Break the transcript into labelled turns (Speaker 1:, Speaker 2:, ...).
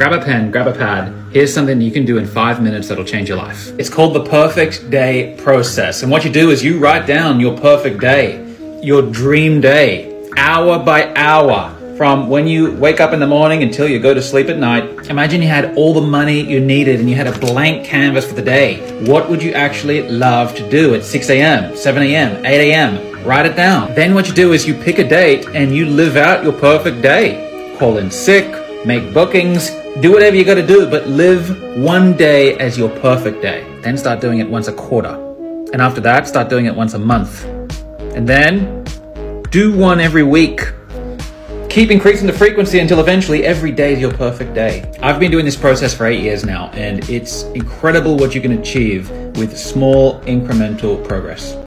Speaker 1: grab a pen, grab a pad. Here's something you can do in five minutes that'll change your life. It's called the perfect day process. And what you do is you write down your perfect day, your dream day, hour by hour. From when you wake up in the morning until you go to sleep at night, imagine you had all the money you needed and you had a blank canvas for the day. What would you actually love to do at 6 a.m., 7 a.m., 8 a.m.? Write it down. Then what you do is you pick a date and you live out your perfect day. Call in sick, make bookings, do whatever you gotta do, but live one day as your perfect day. Then start doing it once a quarter. And after that, start doing it once a month. And then do one every week. Keep increasing the frequency until eventually every day is your perfect day. I've been doing this process for eight years now, and it's incredible what you can achieve with small incremental progress.